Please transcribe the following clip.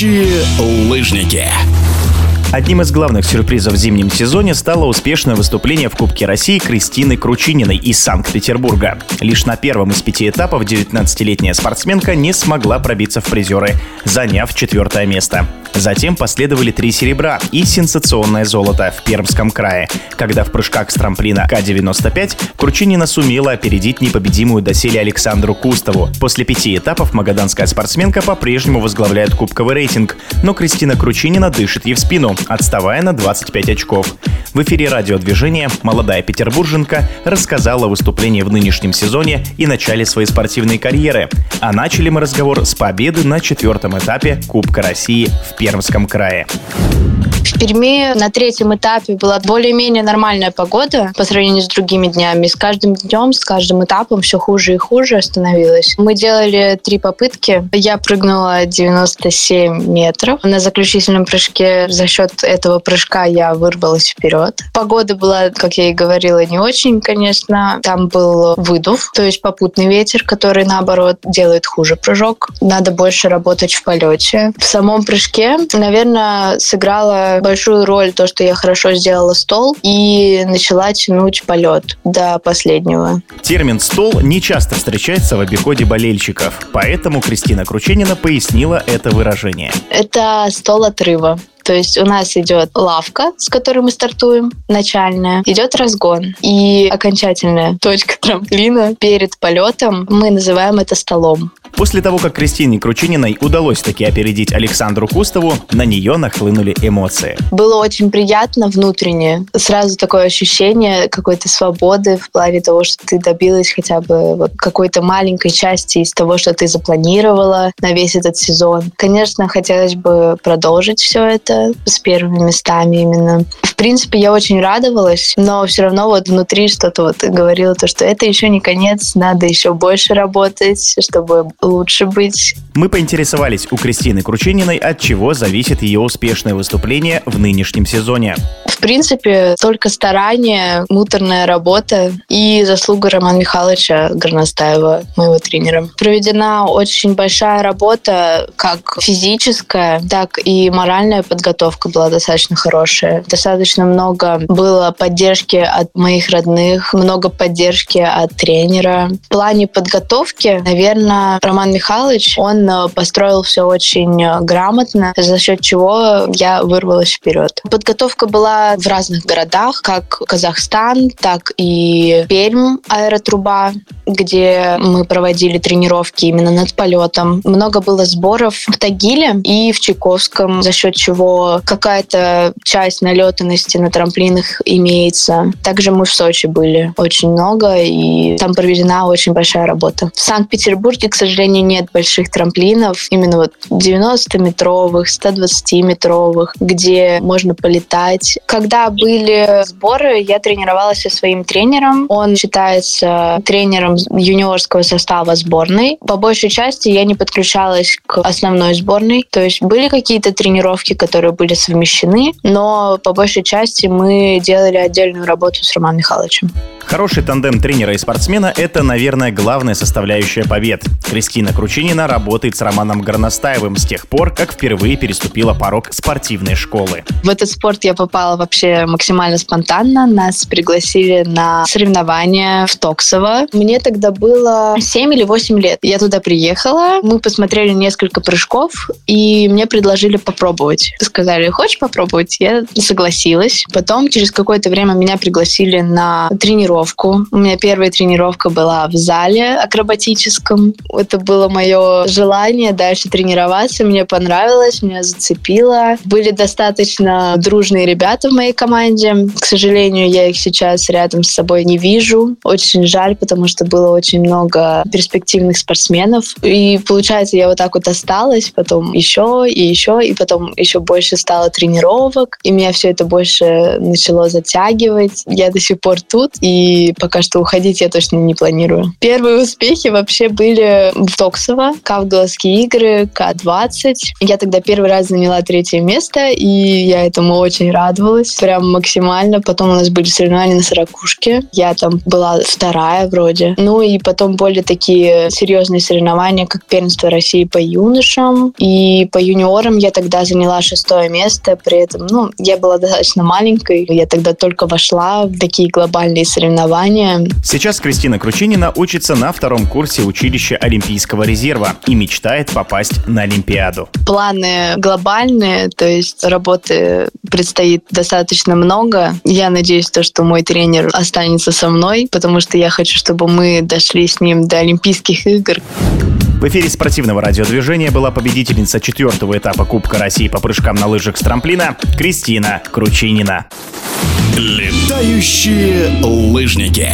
Настоящие лыжники. Одним из главных сюрпризов в зимнем сезоне стало успешное выступление в Кубке России Кристины Кручининой из Санкт-Петербурга. Лишь на первом из пяти этапов 19-летняя спортсменка не смогла пробиться в призеры, заняв четвертое место. Затем последовали три серебра и сенсационное золото в Пермском крае, когда в прыжках с трамплина К-95 Кручинина сумела опередить непобедимую доселе Александру Кустову. После пяти этапов магаданская спортсменка по-прежнему возглавляет кубковый рейтинг, но Кристина Кручинина дышит ей в спину, отставая на 25 очков. В эфире радиодвижения молодая петербурженка рассказала о выступлении в нынешнем сезоне и начале своей спортивной карьеры. А начали мы разговор с победы на четвертом этапе Кубка России в Пермском крае. В Перми на третьем этапе была более-менее нормальная погода по сравнению с другими днями. С каждым днем, с каждым этапом все хуже и хуже становилось. Мы делали три попытки. Я прыгнула 97 метров. На заключительном прыжке за счет этого прыжка я вырвалась вперед. Погода была, как я и говорила, не очень, конечно. Там был выдув, то есть попутный ветер, который, наоборот, делает хуже прыжок. Надо больше работать в полете. В самом прыжке, наверное, сыграла большую роль то, что я хорошо сделала стол и начала тянуть полет до последнего. Термин «стол» не часто встречается в обиходе болельщиков, поэтому Кристина Крученина пояснила это выражение. Это стол отрыва. То есть у нас идет лавка, с которой мы стартуем, начальная, идет разгон. И окончательная точка трамплина перед полетом мы называем это столом. После того, как Кристине Кручининой удалось таки опередить Александру Кустову, на нее нахлынули эмоции. Было очень приятно внутренне. Сразу такое ощущение какой-то свободы в плане того, что ты добилась хотя бы вот какой-то маленькой части из того, что ты запланировала на весь этот сезон. Конечно, хотелось бы продолжить все это с первыми местами именно. В принципе, я очень радовалась, но все равно вот внутри что-то вот говорило то, что это еще не конец, надо еще больше работать, чтобы лучше быть. Мы поинтересовались у Кристины Кручининой, от чего зависит ее успешное выступление в нынешнем сезоне. Принципе, только старание, муторная работа и заслуга Романа Михайловича Горностаева, моего тренера. Проведена очень большая работа, как физическая, так и моральная подготовка была достаточно хорошая. Достаточно много было поддержки от моих родных, много поддержки от тренера. В плане подготовки, наверное, Роман Михайлович, он э, построил все очень э, грамотно, за счет чего я вырвалась вперед. Подготовка была в разных городах, как Казахстан, так и Пермь, аэротруба, где мы проводили тренировки именно над полетом. Много было сборов в Тагиле и в Чайковском, за счет чего какая-то часть налетанности на трамплинах имеется. Также мы в Сочи были очень много, и там проведена очень большая работа. В Санкт-Петербурге, к сожалению, нет больших трамплинов, именно вот 90-метровых, 120-метровых, где можно полетать. Когда были сборы, я тренировалась со своим тренером. Он считается тренером юниорского состава сборной. По большей части я не подключалась к основной сборной. То есть были какие-то тренировки, которые были совмещены, но по большей части мы делали отдельную работу с Романом Михайловичем. Хороший тандем тренера и спортсмена – это, наверное, главная составляющая побед. Кристина Кручинина работает с Романом Горностаевым с тех пор, как впервые переступила порог спортивной школы. В этот спорт я попала вообще максимально спонтанно. Нас пригласили на соревнования в Токсово. Мне тогда было 7 или 8 лет. Я туда приехала, мы посмотрели несколько прыжков, и мне предложили попробовать. Сказали, хочешь попробовать? Я согласилась. Потом через какое-то время меня пригласили на тренировку тренировку. У меня первая тренировка была в зале акробатическом. Это было мое желание дальше тренироваться. Мне понравилось, меня зацепило. Были достаточно дружные ребята в моей команде. К сожалению, я их сейчас рядом с собой не вижу. Очень жаль, потому что было очень много перспективных спортсменов. И получается, я вот так вот осталась, потом еще и еще, и потом еще больше стало тренировок, и меня все это больше начало затягивать. Я до сих пор тут, и пока что уходить я точно не планирую. Первые успехи вообще были в Токсово, Кавгалские игры, К-20. Я тогда первый раз заняла третье место, и я этому очень радовалась, прям максимально. Потом у нас были соревнования на сорокушке. Я там была вторая вроде. Ну и потом более такие серьезные соревнования, как первенство России по юношам. И по юниорам я тогда заняла шестое место. При этом, ну, я была достаточно маленькой. Я тогда только вошла в такие глобальные соревнования. Сейчас Кристина Кручинина учится на втором курсе училища Олимпийского резерва и мечтает попасть на Олимпиаду. Планы глобальные, то есть работы предстоит достаточно много. Я надеюсь, то, что мой тренер останется со мной, потому что я хочу, чтобы мы дошли с ним до Олимпийских игр. В эфире спортивного радиодвижения была победительница четвертого этапа Кубка России по прыжкам на лыжах с трамплина Кристина Кручинина. Летающие лыжники.